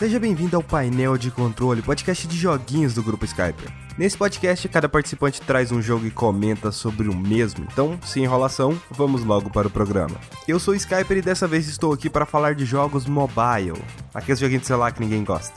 Seja bem-vindo ao painel de controle, podcast de joguinhos do grupo Skype. Nesse podcast, cada participante traz um jogo e comenta sobre o mesmo. Então, sem enrolação, vamos logo para o programa. Eu sou o Skyper e dessa vez estou aqui para falar de jogos mobile, aqueles joguinhos de celular que ninguém gosta.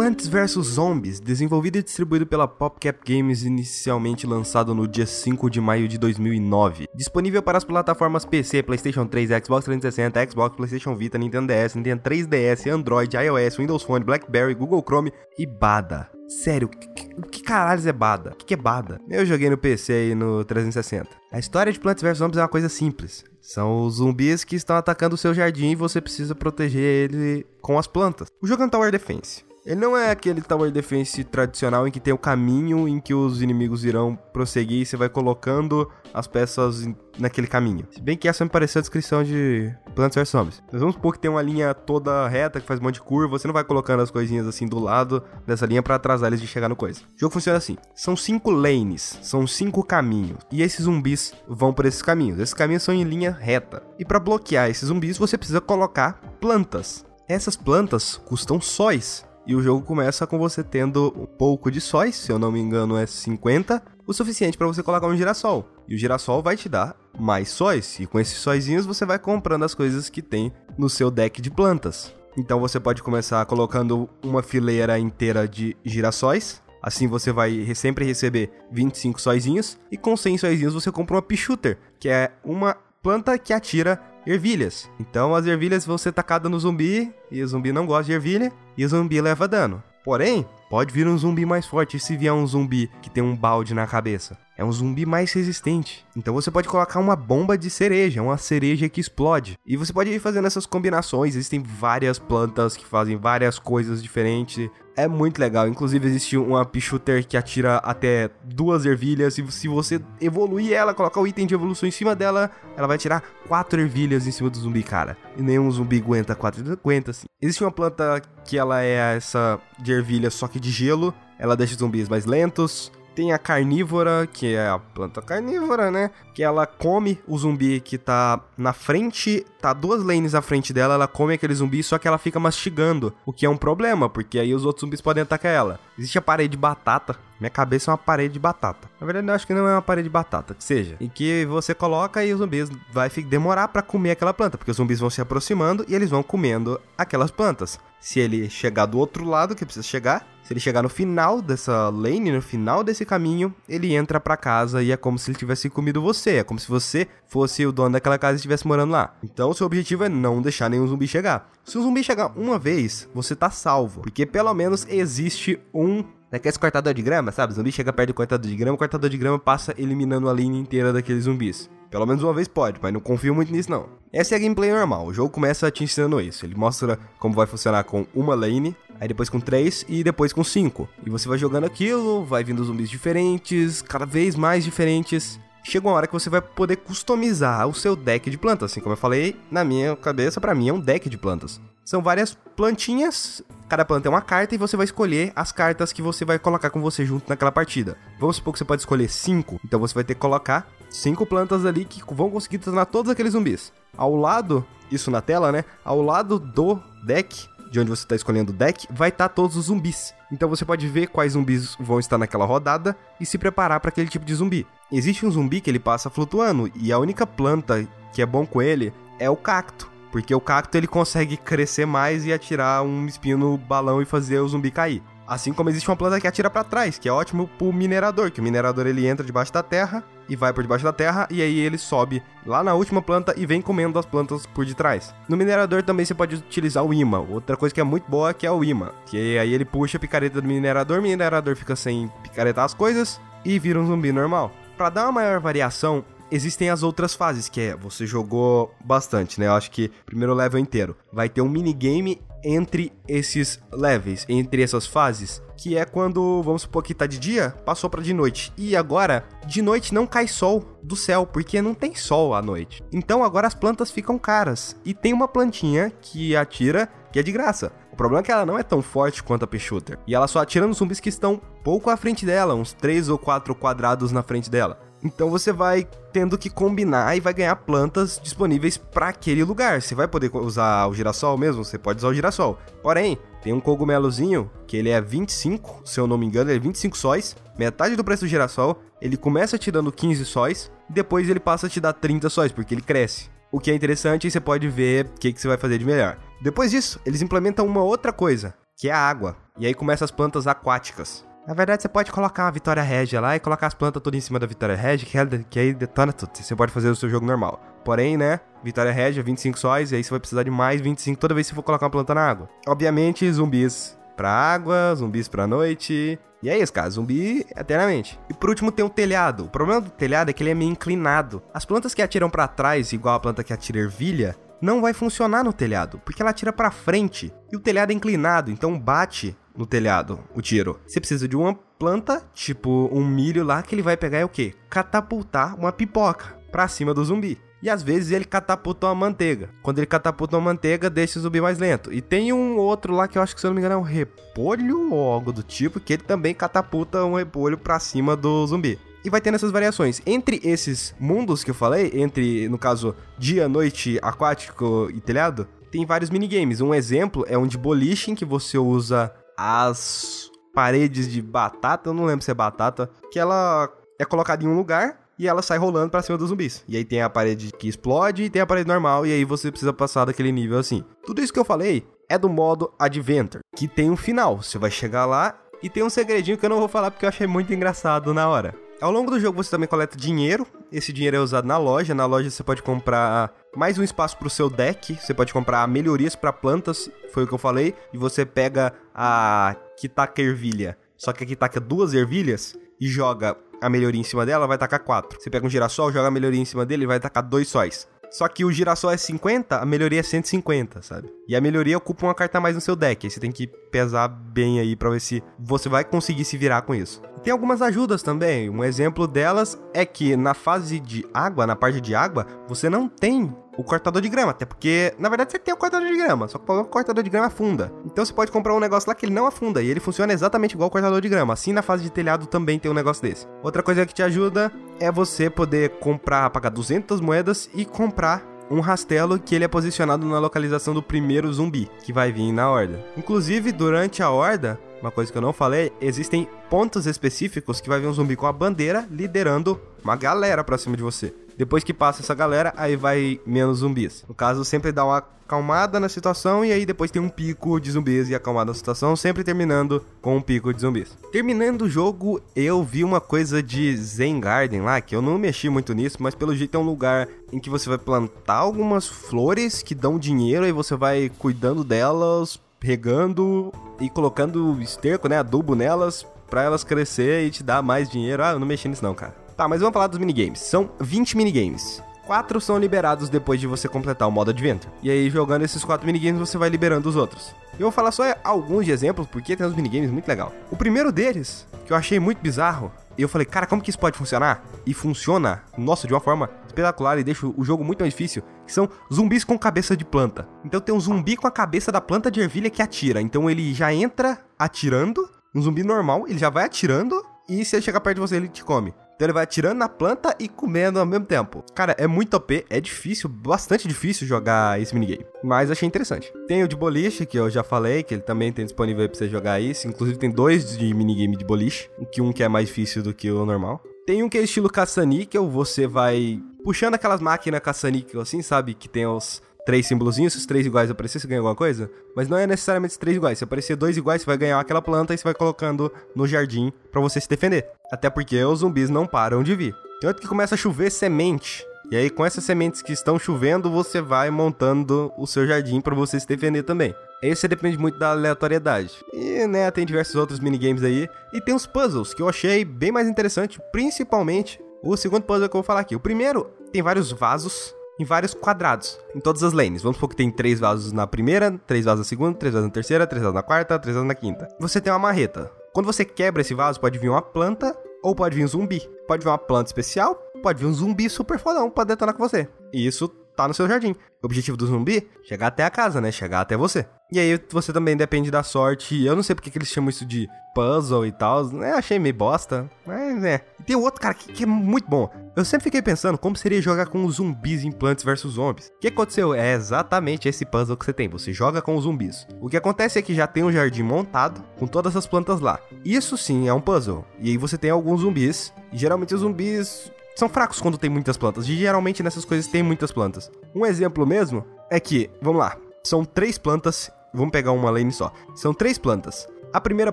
Plants vs Zombies, desenvolvido e distribuído pela PopCap Games, inicialmente lançado no dia 5 de maio de 2009. Disponível para as plataformas PC, PlayStation 3, Xbox 360, Xbox, PlayStation Vita, Nintendo DS, Nintendo 3DS, Android, iOS, Windows Phone, BlackBerry, Google Chrome e Bada. Sério, o que, que, caralho é Bada? O que, que é Bada? Eu joguei no PC e no 360. A história de Plants vs Zombies é uma coisa simples. São os zumbis que estão atacando o seu jardim e você precisa proteger ele com as plantas. O jogo é um Tower Defense. Ele não é aquele Tower Defense tradicional em que tem o caminho em que os inimigos irão prosseguir e você vai colocando as peças naquele caminho. Se bem que essa me pareceu a descrição de Plants vs Zombies. Nós vamos supor que tem uma linha toda reta que faz um monte de curva, você não vai colocando as coisinhas assim do lado dessa linha para atrasar eles de chegar no coisa. O jogo funciona assim: são cinco lanes, são cinco caminhos, e esses zumbis vão por esses caminhos. Esses caminhos são em linha reta. E para bloquear esses zumbis, você precisa colocar plantas. Essas plantas custam sóis. E o jogo começa com você tendo um pouco de sóis, se eu não me engano é 50, o suficiente para você colocar um girassol. E o girassol vai te dar mais sóis, e com esses sóizinhos você vai comprando as coisas que tem no seu deck de plantas. Então você pode começar colocando uma fileira inteira de girassóis, Assim você vai sempre receber 25 sóizinhos e com 100 sóizinhos você compra uma Pichuter, que é uma planta que atira ervilhas. Então as ervilhas vão ser tacadas no zumbi e o zumbi não gosta de ervilha e o zumbi leva dano. Porém, pode vir um zumbi mais forte se vier um zumbi que tem um balde na cabeça. É um zumbi mais resistente. Então você pode colocar uma bomba de cereja, uma cereja que explode. E você pode ir fazendo essas combinações. Existem várias plantas que fazem várias coisas diferentes é muito legal. Inclusive, existe uma Pichuter que atira até duas ervilhas. E se você evoluir ela, colocar o item de evolução em cima dela, ela vai tirar quatro ervilhas em cima do zumbi, cara. E nenhum zumbi aguenta quatro. Aguenta, assim. Existe uma planta que ela é essa de ervilha, só que de gelo. Ela deixa zumbis mais lentos. Tem a carnívora, que é a planta carnívora, né? Que ela come o zumbi que tá na frente, tá duas lanes à frente dela, ela come aquele zumbi, só que ela fica mastigando, o que é um problema, porque aí os outros zumbis podem atacar ela. Existe a parede de batata, minha cabeça é uma parede de batata. Na verdade, eu acho que não é uma parede de batata, que seja. Em que você coloca e os zumbis vai demorar para comer aquela planta, porque os zumbis vão se aproximando e eles vão comendo aquelas plantas. Se ele chegar do outro lado, que precisa chegar, se ele chegar no final dessa lane, no final desse caminho, ele entra para casa e é como se ele tivesse comido você. É como se você fosse o dono daquela casa e estivesse morando lá. Então, seu objetivo é não deixar nenhum zumbi chegar. Se um zumbi chegar uma vez, você tá salvo. Porque pelo menos existe um Daqueles cortador de grama, sabe? O zumbi chega perto do cortador de grama, o cortador de grama passa eliminando a linha inteira daqueles zumbis. Pelo menos uma vez pode, mas não confio muito nisso não. Essa é a gameplay normal, o jogo começa te ensinando isso. Ele mostra como vai funcionar com uma lane, aí depois com três e depois com cinco. E você vai jogando aquilo, vai vindo zumbis diferentes, cada vez mais diferentes. Chega uma hora que você vai poder customizar o seu deck de plantas, assim como eu falei, na minha cabeça, para mim é um deck de plantas. São várias plantinhas, cada planta é uma carta e você vai escolher as cartas que você vai colocar com você junto naquela partida. Vamos supor que você pode escolher cinco, então você vai ter que colocar cinco plantas ali que vão conseguir tornar todos aqueles zumbis. Ao lado, isso na tela, né? Ao lado do deck, de onde você está escolhendo o deck, vai estar tá todos os zumbis. Então você pode ver quais zumbis vão estar naquela rodada e se preparar para aquele tipo de zumbi. Existe um zumbi que ele passa flutuando e a única planta que é bom com ele é o cacto. Porque o cacto ele consegue crescer mais e atirar um espinho no balão e fazer o zumbi cair. Assim como existe uma planta que atira para trás, que é ótimo pro minerador, que o minerador ele entra debaixo da terra e vai por debaixo da terra e aí ele sobe lá na última planta e vem comendo as plantas por detrás. No minerador também você pode utilizar o imã. Outra coisa que é muito boa que é o imã, que aí ele puxa a picareta do minerador, o minerador fica sem picaretar as coisas e vira um zumbi normal. Para dar uma maior variação, existem as outras fases, que é você jogou bastante, né? Eu acho que primeiro level inteiro vai ter um minigame entre esses levels, entre essas fases, que é quando, vamos supor que tá de dia, passou para de noite. E agora, de noite não cai sol. do céu, porque não tem sol à noite. Então agora as plantas ficam caras. E tem uma plantinha que atira que é de graça. O problema é que ela não é tão forte quanto a Peixuter. E ela só atira nos zumbis que estão pouco à frente dela, uns 3 ou 4 quadrados na frente dela. Então você vai tendo que combinar e vai ganhar plantas disponíveis para aquele lugar. Você vai poder usar o girassol mesmo? Você pode usar o girassol. Porém, tem um cogumelozinho que ele é 25, se eu não me engano, ele é 25 sóis, metade do preço do girassol. Ele começa te dando 15 sóis, depois ele passa a te dar 30 sóis, porque ele cresce. O que é interessante e você pode ver o que, que você vai fazer de melhor. Depois disso, eles implementam uma outra coisa, que é a água. E aí começa as plantas aquáticas. Na verdade, você pode colocar uma Vitória Regia lá e colocar as plantas todas em cima da Vitória Regia, que, que aí detona tudo. Você pode fazer o seu jogo normal. Porém, né, Vitória Regia, 25 sóis, e aí você vai precisar de mais 25 toda vez que for colocar uma planta na água. Obviamente, zumbis pra água, zumbis pra noite. E é isso, cara, zumbi eternamente. E por último tem o telhado. O problema do telhado é que ele é meio inclinado. As plantas que atiram para trás, igual a planta que atira ervilha, não vai funcionar no telhado, porque ela atira para frente. E o telhado é inclinado, então bate no telhado o tiro. Você precisa de uma planta, tipo um milho lá, que ele vai pegar é o quê? Catapultar uma pipoca pra cima do zumbi. E às vezes ele catapulta uma manteiga. Quando ele catapulta uma manteiga, deixa o zumbi mais lento. E tem um outro lá que eu acho que, se eu não me engano, é um repolho ou algo do tipo, que ele também catapulta um repolho pra cima do zumbi. E vai tendo essas variações. Entre esses mundos que eu falei, entre, no caso, dia, noite, aquático e telhado, tem vários minigames. Um exemplo é um de boliche, em que você usa as paredes de batata, eu não lembro se é batata, que ela é colocada em um lugar e ela sai rolando para cima dos zumbis. E aí tem a parede que explode e tem a parede normal e aí você precisa passar daquele nível assim. Tudo isso que eu falei é do modo Adventure, que tem um final. Você vai chegar lá e tem um segredinho que eu não vou falar porque eu achei muito engraçado na hora. Ao longo do jogo você também coleta dinheiro. Esse dinheiro é usado na loja. Na loja você pode comprar mais um espaço para o seu deck. Você pode comprar melhorias para plantas, foi o que eu falei. E você pega a Kitaka ervilha, só que aqui taca duas ervilhas e joga a melhoria em cima dela, vai tacar quatro. Você pega um girassol, joga a melhoria em cima dele, vai tacar dois sóis. Só que o girassol é 50, a melhoria é 150, sabe? E a melhoria ocupa uma carta a mais no seu deck. Aí você tem que pesar bem aí pra ver se você vai conseguir se virar com isso. Tem algumas ajudas também. Um exemplo delas é que na fase de água, na parte de água, você não tem o cortador de grama, até porque, na verdade, você tem o cortador de grama, só que o cortador de grama afunda. Então você pode comprar um negócio lá que ele não afunda e ele funciona exatamente igual o cortador de grama. Assim, na fase de telhado também tem um negócio desse. Outra coisa que te ajuda é você poder comprar, pagar 200 moedas e comprar um rastelo que ele é posicionado na localização do primeiro zumbi que vai vir na horda. Inclusive, durante a horda, uma coisa que eu não falei, existem pontos específicos que vai vir um zumbi com a bandeira liderando uma galera pra cima de você. Depois que passa essa galera, aí vai menos zumbis. No caso, sempre dá uma acalmada na situação e aí depois tem um pico de zumbis e acalmada na situação, sempre terminando com um pico de zumbis. Terminando o jogo, eu vi uma coisa de Zen Garden lá, que eu não mexi muito nisso, mas pelo jeito é um lugar em que você vai plantar algumas flores que dão dinheiro e você vai cuidando delas, regando e colocando esterco, né, adubo nelas para elas crescer e te dar mais dinheiro. Ah, eu não mexi nisso não, cara. Tá, mas vamos falar dos minigames. São 20 minigames. Quatro são liberados depois de você completar o modo Adventure. E aí, jogando esses quatro minigames, você vai liberando os outros. Eu vou falar só alguns de exemplos, porque tem uns minigames muito legal. O primeiro deles, que eu achei muito bizarro, e eu falei, cara, como que isso pode funcionar? E funciona, nossa, de uma forma espetacular e deixa o jogo muito mais difícil, que são zumbis com cabeça de planta. Então tem um zumbi com a cabeça da planta de ervilha que atira. Então ele já entra atirando, um zumbi normal, ele já vai atirando, e se ele chegar perto de você, ele te come. Então ele vai atirando na planta e comendo ao mesmo tempo. Cara, é muito OP, é difícil, bastante difícil jogar esse minigame. Mas achei interessante. Tem o de boliche, que eu já falei, que ele também tem disponível aí pra você jogar isso. Inclusive tem dois de minigame de boliche, que um que é mais difícil do que o normal. Tem um que é estilo caça-níquel, você vai puxando aquelas máquinas caça-níquel assim, sabe? Que tem os três símbolozinhos, se os três iguais aparecer, você ganha alguma coisa. Mas não é necessariamente os três iguais. Se aparecer dois iguais, você vai ganhar aquela planta e você vai colocando no jardim para você se defender. Até porque os zumbis não param de vir. Tanto que começa a chover semente. E aí, com essas sementes que estão chovendo, você vai montando o seu jardim para você se defender também. Esse depende muito da aleatoriedade. E, né, tem diversos outros minigames aí. E tem os puzzles, que eu achei bem mais interessante, principalmente o segundo puzzle que eu vou falar aqui. O primeiro tem vários vasos em vários quadrados, em todas as lanes. Vamos supor que tem três vasos na primeira, três vasos na segunda, três vasos na terceira, três vasos na quarta, três vasos na quinta. Você tem uma marreta. Quando você quebra esse vaso, pode vir uma planta ou pode vir um zumbi. Pode vir uma planta especial pode vir um zumbi super fodão pra detonar com você. E isso tá no seu jardim. O objetivo do zumbi? Chegar até a casa, né? Chegar até você. E aí você também depende da sorte. Eu não sei porque que eles chamam isso de puzzle e tal. né achei meio bosta. Mas é. E tem outro, cara, que, que, é muito bom. Eu sempre fiquei pensando como seria jogar com os zumbis em Plants vs Zombies. O que aconteceu? É exatamente esse puzzle que você tem. Você joga com os zumbis. O que acontece é que já tem um jardim montado com todas as plantas lá. Isso sim é um puzzle. E aí você tem alguns zumbis. E geralmente os zumbis são fracos quando tem muitas plantas. E geralmente nessas coisas tem muitas plantas. Um exemplo mesmo é que, vamos lá, são três plantas. Vamos pegar uma lane só. São três plantas. A primeira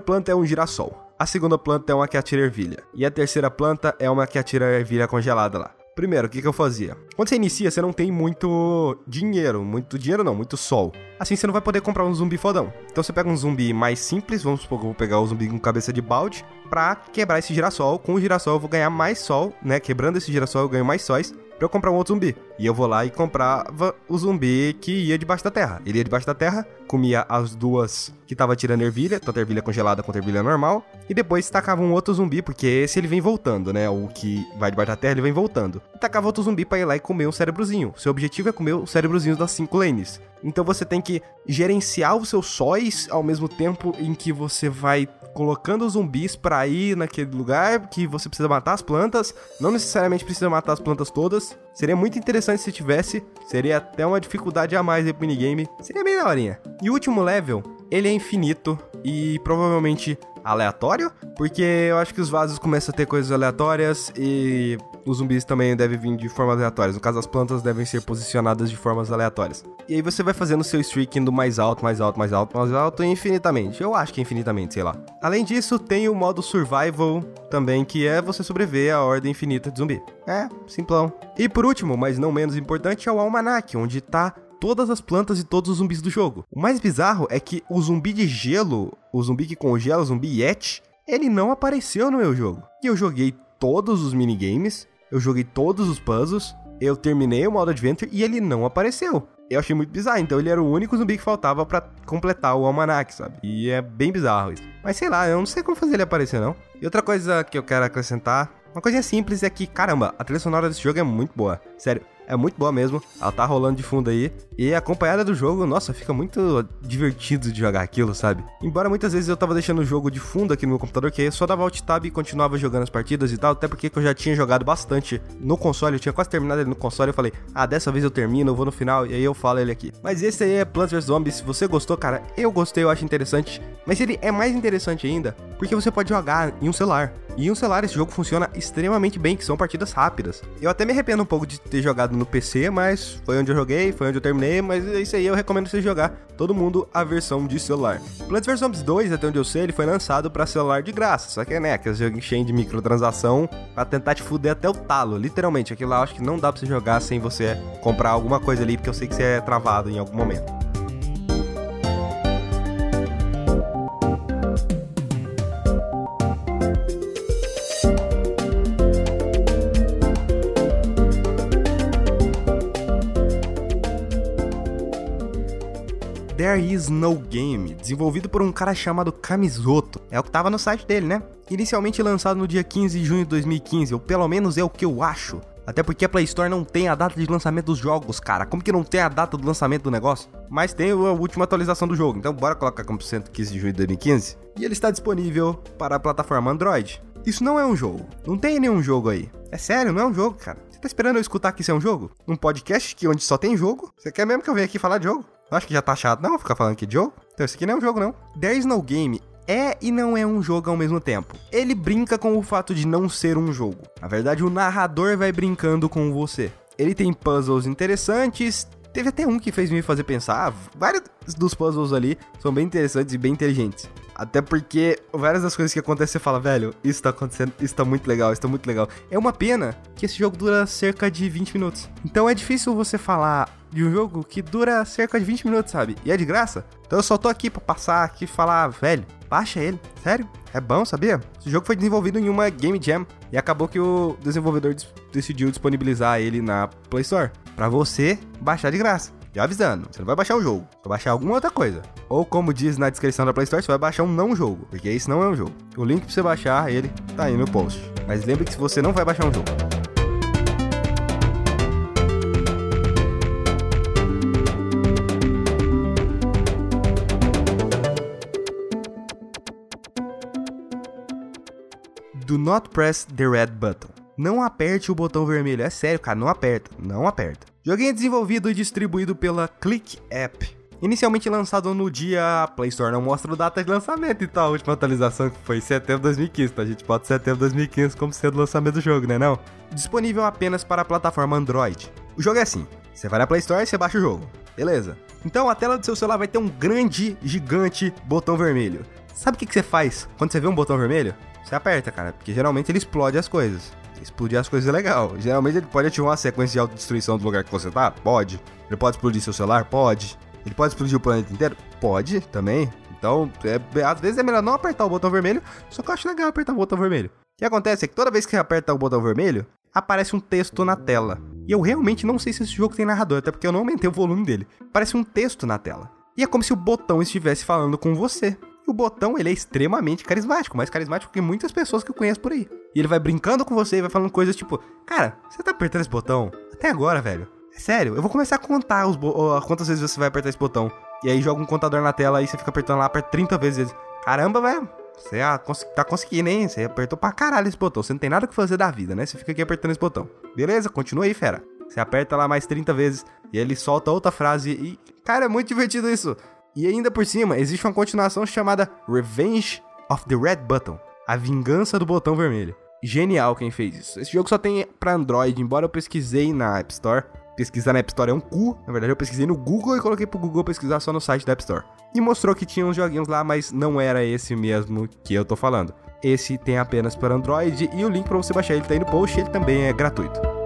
planta é um girassol. A segunda planta é uma que atira ervilha. E a terceira planta é uma que atira ervilha congelada lá. Primeiro, o que, que eu fazia? Quando você inicia, você não tem muito dinheiro. Muito dinheiro não, muito sol. Assim você não vai poder comprar um zumbi fodão. Então você pega um zumbi mais simples, vamos supor que eu vou pegar o zumbi com cabeça de balde, pra quebrar esse girassol. Com o girassol eu vou ganhar mais sol, né? Quebrando esse girassol eu ganho mais sóis pra eu comprar um outro zumbi. E eu vou lá e comprava o zumbi que ia debaixo da terra. Ele ia debaixo da terra, comia as duas que tava tirando ervilha, tanto ervilha congelada quanto ervilha normal, e depois tacava um outro zumbi, porque esse ele vem voltando, né? O que vai debaixo da terra, ele vem voltando. E tacava outro zumbi pra ir lá e comer um cérebrozinho. Seu objetivo é comer o cérebrozinho das cinco lanes. Então você tem que gerenciar os seus sóis ao mesmo tempo em que você vai colocando zumbis para ir naquele lugar que você precisa matar as plantas. Não necessariamente precisa matar as plantas todas. Seria muito interessante se tivesse. Seria até uma dificuldade a mais pro minigame. Seria bem daorinha. E o último level, ele é infinito e provavelmente aleatório, porque eu acho que os vasos começam a ter coisas aleatórias e os zumbis também devem vir de formas aleatórias. No caso, as plantas devem ser posicionadas de formas aleatórias. E aí você vai fazendo seu streak indo mais alto, mais alto, mais alto, mais alto infinitamente. Eu acho que infinitamente, sei lá. Além disso, tem o modo survival também, que é você sobreviver à ordem infinita de zumbi. É, simplão. E por último, mas não menos importante, é o almanac, onde tá todas as plantas e todos os zumbis do jogo. O mais bizarro é que o zumbi de gelo, o zumbi que congela, o zumbi Yeti, ele não apareceu no meu jogo. E eu joguei todos os minigames, eu joguei todos os puzzles, eu terminei o modo Adventure e ele não apareceu. Eu achei muito bizarro, então ele era o único zumbi que faltava para completar o almanac, sabe? E é bem bizarro isso. Mas sei lá, eu não sei como fazer ele aparecer, não. E outra coisa que eu quero acrescentar, uma coisinha simples é que, caramba, a trilha sonora desse jogo é muito boa. Sério, é muito boa mesmo. Ela tá rolando de fundo aí. E acompanhada do jogo, nossa, fica muito divertido de jogar aquilo, sabe? Embora muitas vezes eu tava deixando o jogo de fundo aqui no meu computador, que só dava alt tab e continuava jogando as partidas e tal, até porque eu já tinha jogado bastante no console, eu tinha quase terminado ele no console, eu falei, ah, dessa vez eu termino, eu vou no final, e aí eu falo ele aqui. Mas esse aí é Plants vs Zombies, se você gostou, cara, eu gostei, eu acho interessante, mas ele é mais interessante ainda, porque você pode jogar em um celular. E em um celular esse jogo funciona extremamente bem, que são partidas rápidas. Eu até me arrependo um pouco de ter jogado no PC, mas foi onde eu joguei, foi onde eu terminei, mas é isso aí eu recomendo você jogar todo mundo a versão de celular. Plants vs Zombies 2, até onde eu sei, ele foi lançado para celular de graça, só que é né, aqueles joguinhos cheios de microtransação para tentar te fuder até o talo, literalmente. Aquilo lá eu acho que não dá pra você jogar sem você comprar alguma coisa ali, porque eu sei que você é travado em algum momento. There Is No Game, desenvolvido por um cara chamado Kamizoto. É o que tava no site dele, né? Inicialmente lançado no dia 15 de junho de 2015, ou pelo menos é o que eu acho. Até porque a Play Store não tem a data de lançamento dos jogos, cara. Como que não tem a data do lançamento do negócio? Mas tem a última atualização do jogo, então bora colocar como 115 de junho de 2015. E ele está disponível para a plataforma Android. Isso não é um jogo. Não tem nenhum jogo aí. É sério, não é um jogo, cara. Você tá esperando eu escutar que isso é um jogo? Um podcast que onde só tem jogo? Você quer mesmo que eu venha aqui falar de jogo? Acho que já tá chato não ficar falando aqui de jogo. Então esse aqui não é um jogo não. There is no game é e não é um jogo ao mesmo tempo. Ele brinca com o fato de não ser um jogo. Na verdade, o narrador vai brincando com você. Ele tem puzzles interessantes. Teve até um que fez me fazer pensar. Vários dos puzzles ali são bem interessantes e bem inteligentes. Até porque várias das coisas que acontecem você fala, velho, isso tá acontecendo, isso tá muito legal, isso tá muito legal. É uma pena que esse jogo dura cerca de 20 minutos. Então é difícil você falar de um jogo que dura cerca de 20 minutos, sabe? E é de graça. Então eu só tô aqui pra passar aqui e falar, velho, baixa ele. Sério? É bom, sabia? Esse jogo foi desenvolvido em uma Game Jam e acabou que o desenvolvedor decidiu disponibilizar ele na Play Store para você baixar de graça. Já avisando, você não vai baixar o jogo, você vai baixar alguma outra coisa. Ou como diz na descrição da Play Store, você vai baixar um não jogo, porque isso não é um jogo. O link para você baixar ele tá aí no post. Mas lembre que você não vai baixar um jogo. do not press the red button. Não aperte o botão vermelho. É sério, cara, não aperta. Não aperta. Joguinho desenvolvido e distribuído pela Click App. Inicialmente lançado no dia, a Play Store não mostra data de lançamento, então a última atualização que foi em setembro de 2015, tá? A gente bota setembro de 2015 como sendo o lançamento do jogo, né não? Disponível apenas para a plataforma Android. O jogo é assim, você vai na Play Store e você baixa o jogo, beleza? Então a tela do seu celular vai ter um grande, gigante botão vermelho. Sabe o que você faz quando você vê um botão vermelho? Você aperta, cara, porque geralmente ele explode as coisas. Explodir as coisas é legal. Geralmente ele pode ativar uma sequência de autodestruição do lugar que você tá? Pode. Ele pode explodir seu celular? Pode. Ele pode explodir o planeta inteiro? Pode também. Então, é, às vezes é melhor não apertar o botão vermelho, só que eu acho legal apertar o botão vermelho. O que acontece é que toda vez que aperta o botão vermelho, aparece um texto na tela. E eu realmente não sei se esse jogo tem narrador, até porque eu não aumentei o volume dele. Aparece um texto na tela. E é como se o botão estivesse falando com você. O botão, ele é extremamente carismático, mais carismático que muitas pessoas que eu conheço por aí. E ele vai brincando com você e vai falando coisas tipo: Cara, você tá apertando esse botão? Até agora, velho. É sério, eu vou começar a contar os quantas vezes você vai apertar esse botão. E aí joga um contador na tela e você fica apertando lá, aperta 30 vezes. Caramba, velho. Você ah, tá conseguindo, hein? Você apertou pra caralho esse botão. Você não tem nada que fazer da vida, né? Você fica aqui apertando esse botão. Beleza, continua aí, fera. Você aperta lá mais 30 vezes e ele solta outra frase e. Cara, é muito divertido isso. E ainda por cima, existe uma continuação chamada Revenge of the Red Button A Vingança do Botão Vermelho. Genial quem fez isso. Esse jogo só tem pra Android, embora eu pesquisei na App Store pesquisar na App Store é um cu. Na verdade, eu pesquisei no Google e coloquei pro Google pesquisar só no site da App Store. E mostrou que tinha uns joguinhos lá, mas não era esse mesmo que eu tô falando. Esse tem apenas para Android e o link para você baixar ele tá aí no post, ele também é gratuito.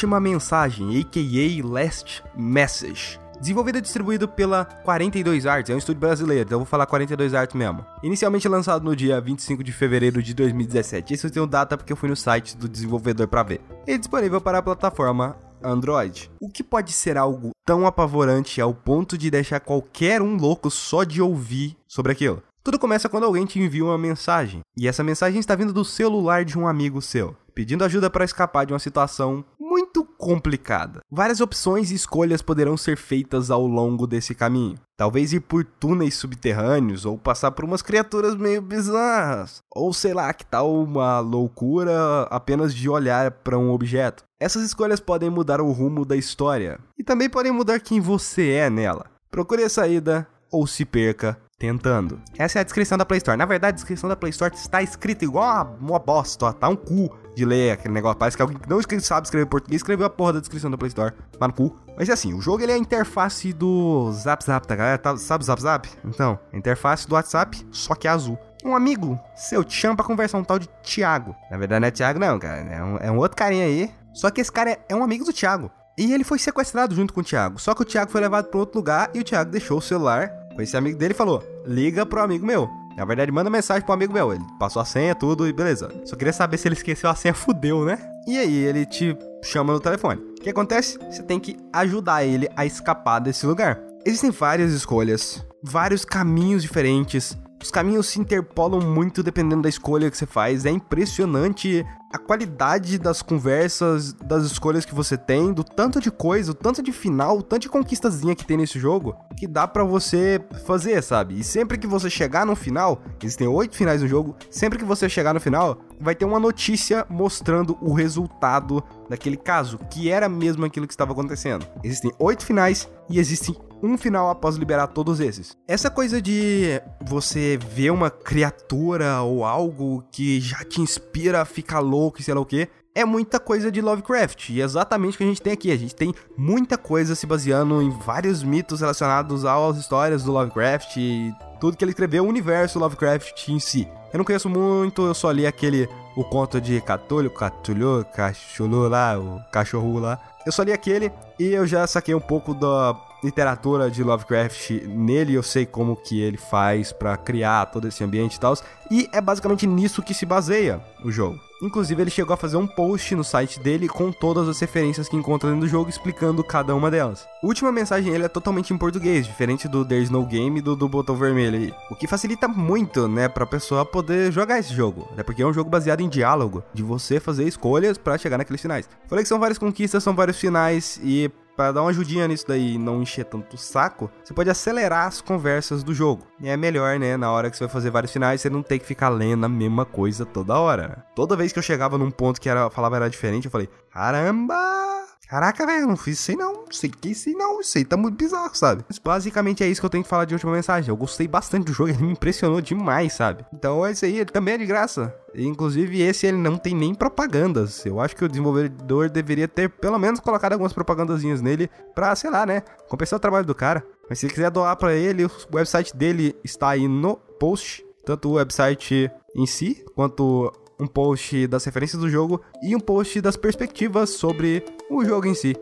Última mensagem, aka Last Message. Desenvolvido e distribuído pela 42 Arts, é um estúdio brasileiro, então eu vou falar 42 Arts mesmo. Inicialmente lançado no dia 25 de fevereiro de 2017. Esse eu tenho data porque eu fui no site do desenvolvedor para ver. E é disponível para a plataforma Android. O que pode ser algo tão apavorante ao ponto de deixar qualquer um louco só de ouvir sobre aquilo? Tudo começa quando alguém te envia uma mensagem, e essa mensagem está vindo do celular de um amigo seu, pedindo ajuda para escapar de uma situação muito complicada. Várias opções e escolhas poderão ser feitas ao longo desse caminho. Talvez ir por túneis subterrâneos ou passar por umas criaturas meio bizarras. Ou sei lá, que tal uma loucura apenas de olhar para um objeto. Essas escolhas podem mudar o rumo da história e também podem mudar quem você é nela. Procure a saída ou se perca tentando. Essa é a descrição da Play Store. Na verdade, a descrição da Play Store está escrita igual uma, uma bosta, ó. Tá um cu de ler aquele negócio. Parece que alguém que não sabe escrever português escreveu a porra da descrição da Play Store. Mas no cu. Mas é assim, o jogo ele é a interface do Zap Zap, tá galera? Tá, sabe Zap Zap? Então, a interface do WhatsApp, só que é azul. Um amigo seu te chama pra conversar, um tal de Thiago. Na verdade não é Thiago não, cara. É um, é um outro carinha aí. Só que esse cara é, é um amigo do Thiago. E ele foi sequestrado junto com o Thiago. Só que o Thiago foi levado para outro lugar e o Thiago deixou o celular esse amigo dele e falou: liga pro amigo meu. Na verdade, manda mensagem pro amigo meu. Ele passou a senha, tudo e beleza. Só queria saber se ele esqueceu a senha, fudeu, né? E aí ele te chama no telefone. O que acontece? Você tem que ajudar ele a escapar desse lugar. Existem várias escolhas, vários caminhos diferentes. Os caminhos se interpolam muito dependendo da escolha que você faz. É impressionante a qualidade das conversas, das escolhas que você tem, do tanto de coisa, o tanto de final, o tanto de conquistazinha que tem nesse jogo, que dá para você fazer, sabe? E sempre que você chegar no final, existem oito finais no jogo, sempre que você chegar no final, vai ter uma notícia mostrando o resultado daquele caso, que era mesmo aquilo que estava acontecendo. Existem oito finais e existem um final após liberar todos esses. Essa coisa de você ver uma criatura ou algo que já te inspira a ficar louco e sei lá o que, é muita coisa de Lovecraft. E é exatamente o que a gente tem aqui. A gente tem muita coisa se baseando em vários mitos relacionados às histórias do Lovecraft e tudo que ele escreveu, o universo Lovecraft em si. Eu não conheço muito, eu só li aquele o conto de Catulho, Catulho, Cachulu lá, o cachorro lá. Eu só li aquele e eu já saquei um pouco da literatura de Lovecraft nele, eu sei como que ele faz para criar todo esse ambiente e tal, e é basicamente nisso que se baseia o jogo. Inclusive, ele chegou a fazer um post no site dele com todas as referências que encontra dentro do jogo, explicando cada uma delas. Última mensagem ele é totalmente em português, diferente do There's No Game do, do botão vermelho aí. O que facilita muito, né, pra pessoa poder jogar esse jogo. Até porque é um jogo baseado em diálogo, de você fazer escolhas para chegar naqueles finais. Falei que são várias conquistas, são vários finais, e para dar uma ajudinha nisso daí e não encher tanto o saco, você pode acelerar as conversas do jogo. E é melhor, né, na hora que você vai fazer vários finais, você não tem que ficar lendo a mesma coisa toda hora. Toda vez que eu chegava num ponto que era, falava era diferente, eu falei, caramba! Caraca, velho, não fiz isso aí não. Sei que isso aí não. Isso aí tá muito bizarro, sabe? Mas basicamente é isso que eu tenho que falar de última mensagem. Eu gostei bastante do jogo, ele me impressionou demais, sabe? Então é isso aí, ele também é de graça. Inclusive, esse ele não tem nem propagandas. Eu acho que o desenvolvedor deveria ter pelo menos colocado algumas propagandazinhas nele pra, sei lá, né? Compensar o trabalho do cara. Mas se quiser doar para ele, o website dele está aí no post. Tanto o website em si, quanto um post das referências do jogo e um post das perspectivas sobre o jogo em si.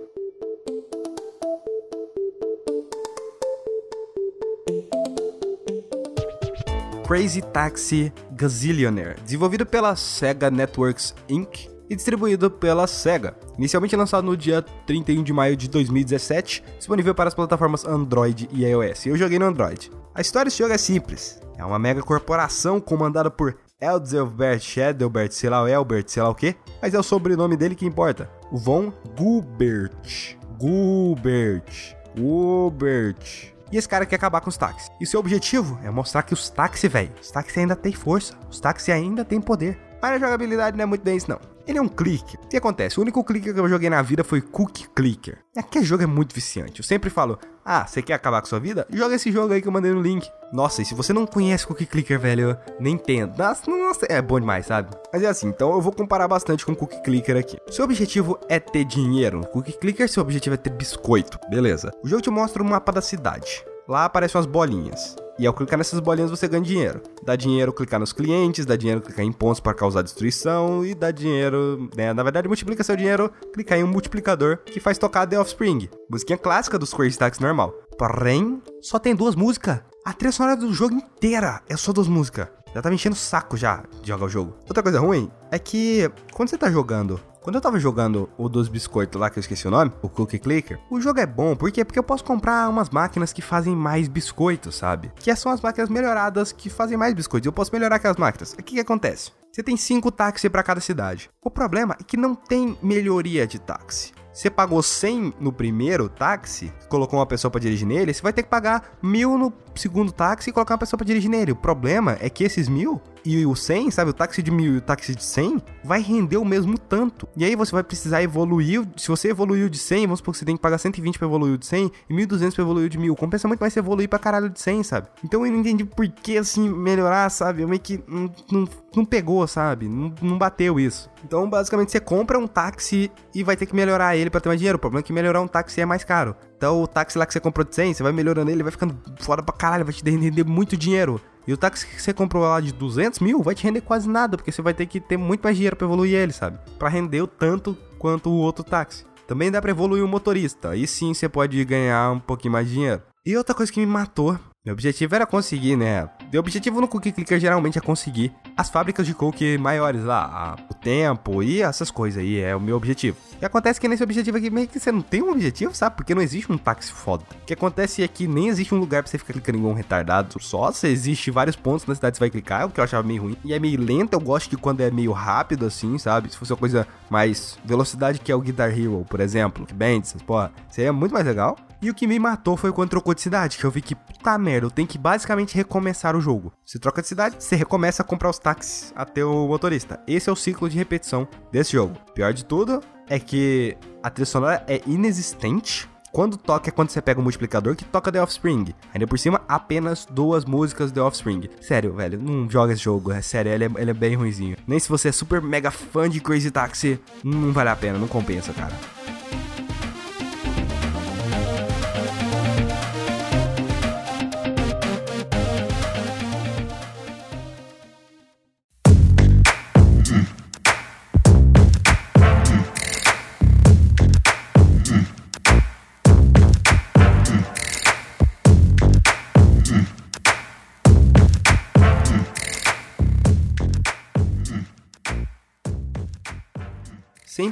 Crazy Taxi Gazillionaire, desenvolvido pela Sega Networks Inc. e distribuído pela Sega. Inicialmente lançado no dia 31 de maio de 2017, disponível para as plataformas Android e iOS. Eu joguei no Android. A história desse jogo é simples. É uma mega corporação comandada por Elzelbert Shadowbert, sei lá, Elbert, sei lá o que, mas é o sobrenome dele que importa. O Von Gubert. Gubert. Gubert. E esse cara quer acabar com os táxis. E seu objetivo é mostrar que os táxis, velho, os táxis ainda têm força, os táxis ainda têm poder. Mas a jogabilidade não é muito bem isso, não. Ele é um clicker. O que acontece? O único clicker que eu joguei na vida foi Cookie Clicker. Aquele jogo é muito viciante. Eu sempre falo: Ah, você quer acabar com sua vida? Joga esse jogo aí que eu mandei no link. Nossa, e se você não conhece Cookie Clicker, velho, nem entendo. Nossa, nossa, é bom demais, sabe? Mas é assim, então eu vou comparar bastante com Cookie Clicker aqui. Seu objetivo é ter dinheiro. Cookie Clicker, seu objetivo é ter biscoito. Beleza. O jogo te mostra o mapa da cidade. Lá aparecem umas bolinhas. E ao clicar nessas bolinhas você ganha dinheiro. Dá dinheiro clicar nos clientes, dá dinheiro clicar em pontos para causar destruição e dá dinheiro, né? Na verdade, multiplica seu dinheiro clicar em um multiplicador que faz tocar The Offspring. Musiquinha clássica dos Crazy Taxi normal. Porém, só tem duas músicas. A trilha sonora do jogo inteira é só duas músicas. Já tá me enchendo o saco já de jogar o jogo. Outra coisa ruim é que quando você tá jogando quando eu tava jogando o dos biscoitos lá, que eu esqueci o nome, o Cookie Clicker, o jogo é bom, por quê? Porque eu posso comprar umas máquinas que fazem mais biscoitos, sabe? Que são as máquinas melhoradas que fazem mais biscoitos. Eu posso melhorar aquelas máquinas. O que que acontece? Você tem cinco táxis para cada cidade. O problema é que não tem melhoria de táxi. Você pagou 100 no primeiro táxi, colocou uma pessoa para dirigir nele, você vai ter que pagar mil no segundo táxi e colocar uma pessoa para dirigir nele. O problema é que esses mil e o 100, sabe, o táxi de mil e o táxi de 100, vai render o mesmo tanto. E aí você vai precisar evoluir. Se você evoluiu de 100, vamos supor que você tem que pagar 120 para evoluir de 100 e 1200 para evoluir de 1000. Compensa muito mais você evoluir pra caralho de 100, sabe? Então eu não entendi por que assim melhorar, sabe? Eu meio que não, não, não pegou, sabe? Não, não bateu isso. Então basicamente você compra um táxi e vai ter que melhorar ele para ter mais dinheiro. O problema é que melhorar um táxi é mais caro. Então o táxi lá que você comprou de 100, você vai melhorando ele, vai ficando foda pra caralho, vai te render muito dinheiro. E o táxi que você comprou lá de 200 mil vai te render quase nada, porque você vai ter que ter muito mais dinheiro para evoluir ele, sabe? Para render o tanto quanto o outro táxi. Também dá para evoluir o motorista, aí sim você pode ganhar um pouquinho mais de dinheiro. E outra coisa que me matou meu objetivo era conseguir, né? Meu objetivo no Cookie Clicker geralmente é conseguir as fábricas de cookie maiores lá, o tempo e essas coisas aí, é o meu objetivo. E acontece que nesse objetivo aqui meio que você não tem um objetivo, sabe? Porque não existe um táxi foda. O que acontece é que nem existe um lugar pra você ficar clicando igual um retardado. Só se existe vários pontos na cidade que você vai clicar, o que eu achava meio ruim. E é meio lento, eu gosto que quando é meio rápido assim, sabe? Se fosse uma coisa mais velocidade que é o Guitar Hero, por exemplo, que Bands, porra, seria muito mais legal. E o que me matou foi quando trocou de cidade, que eu vi que, puta merda, eu tenho que basicamente recomeçar o jogo. Você troca de cidade, você recomeça a comprar os táxis até o motorista. Esse é o ciclo de repetição desse jogo. Pior de tudo é que a trilha sonora é inexistente. Quando toca é quando você pega o multiplicador que toca The Offspring. Ainda por cima, apenas duas músicas The Offspring. Sério, velho, não joga esse jogo. É sério, ele é, ele é bem ruimzinho. Nem se você é super mega fã de Crazy Taxi, não vale a pena, não compensa, cara.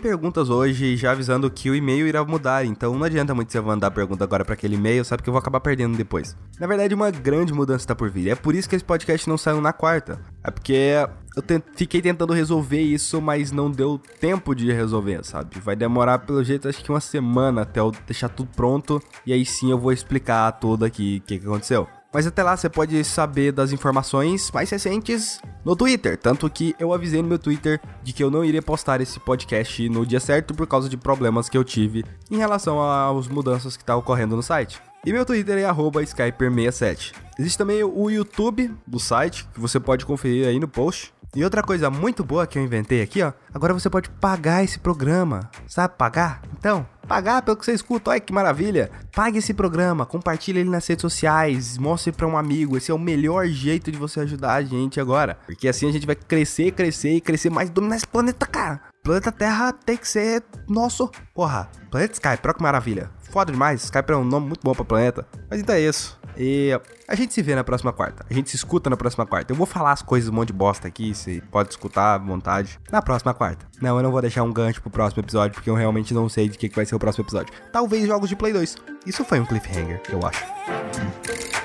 Perguntas hoje, já avisando que o e-mail irá mudar, então não adianta muito você mandar pergunta agora para aquele e-mail, sabe que eu vou acabar perdendo depois. Na verdade, uma grande mudança está por vir. É por isso que esse podcast não saiu na quarta. É porque eu tent... fiquei tentando resolver isso, mas não deu tempo de resolver, sabe? Vai demorar, pelo jeito, acho que uma semana até eu deixar tudo pronto. E aí sim eu vou explicar tudo aqui o que, que aconteceu. Mas até lá você pode saber das informações mais recentes no Twitter. Tanto que eu avisei no meu Twitter de que eu não iria postar esse podcast no dia certo por causa de problemas que eu tive em relação às mudanças que estão tá ocorrendo no site. E meu Twitter é Skyper67. Existe também o YouTube do site, que você pode conferir aí no post. E outra coisa muito boa que eu inventei aqui, ó. Agora você pode pagar esse programa. Sabe pagar? Então, pagar pelo que você escuta. Olha que maravilha. Pague esse programa, compartilhe ele nas redes sociais, mostre para um amigo. Esse é o melhor jeito de você ajudar a gente agora. Porque assim a gente vai crescer, crescer e crescer mais dominar esse planeta, cara. Planeta Terra tem que ser nosso. Porra, Planeta Sky, que maravilha. Foda demais, Skype é um nome muito bom pra planeta. Mas então é isso. E a gente se vê na próxima quarta. A gente se escuta na próxima quarta. Eu vou falar as coisas um monte de bosta aqui, você pode escutar à vontade. Na próxima quarta. Não, eu não vou deixar um gancho pro próximo episódio, porque eu realmente não sei de que, que vai ser o próximo episódio. Talvez jogos de Play 2. Isso foi um cliffhanger, eu acho.